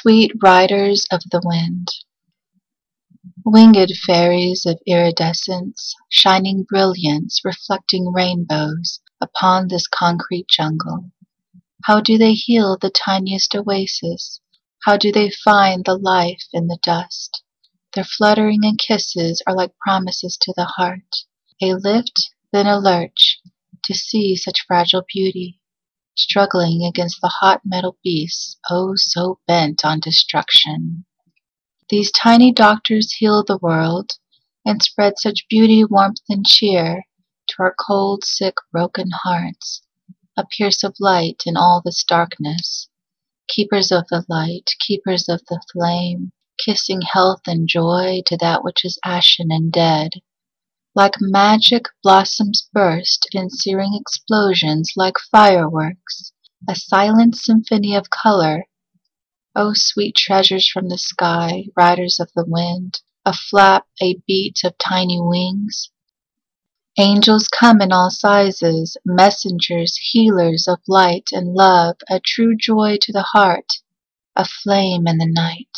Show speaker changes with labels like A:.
A: sweet riders of the wind. Winged fairies of iridescence, shining brilliance, reflecting rainbows upon this concrete jungle. How do they heal the tiniest oasis? How do they find the life in the dust? Their fluttering and kisses are like promises to the heart, a lift, then a lurch, to see such fragile beauty, struggling against the hot metal beasts, oh so bent on destruction. These tiny doctors heal the world, and spread such beauty, warmth, and cheer to our cold, sick, broken hearts, a pierce of light in all this darkness. Keepers of the light, keepers of the flame, kissing health and joy to that which is ashen and dead. Like magic, blossoms burst in searing explosions like fireworks, a silent symphony of color. O sweet treasures from the sky, riders of the wind, a flap, a beat of tiny wings. Angels come in all sizes, messengers, healers of light and love, a true joy to the heart, a flame in the night.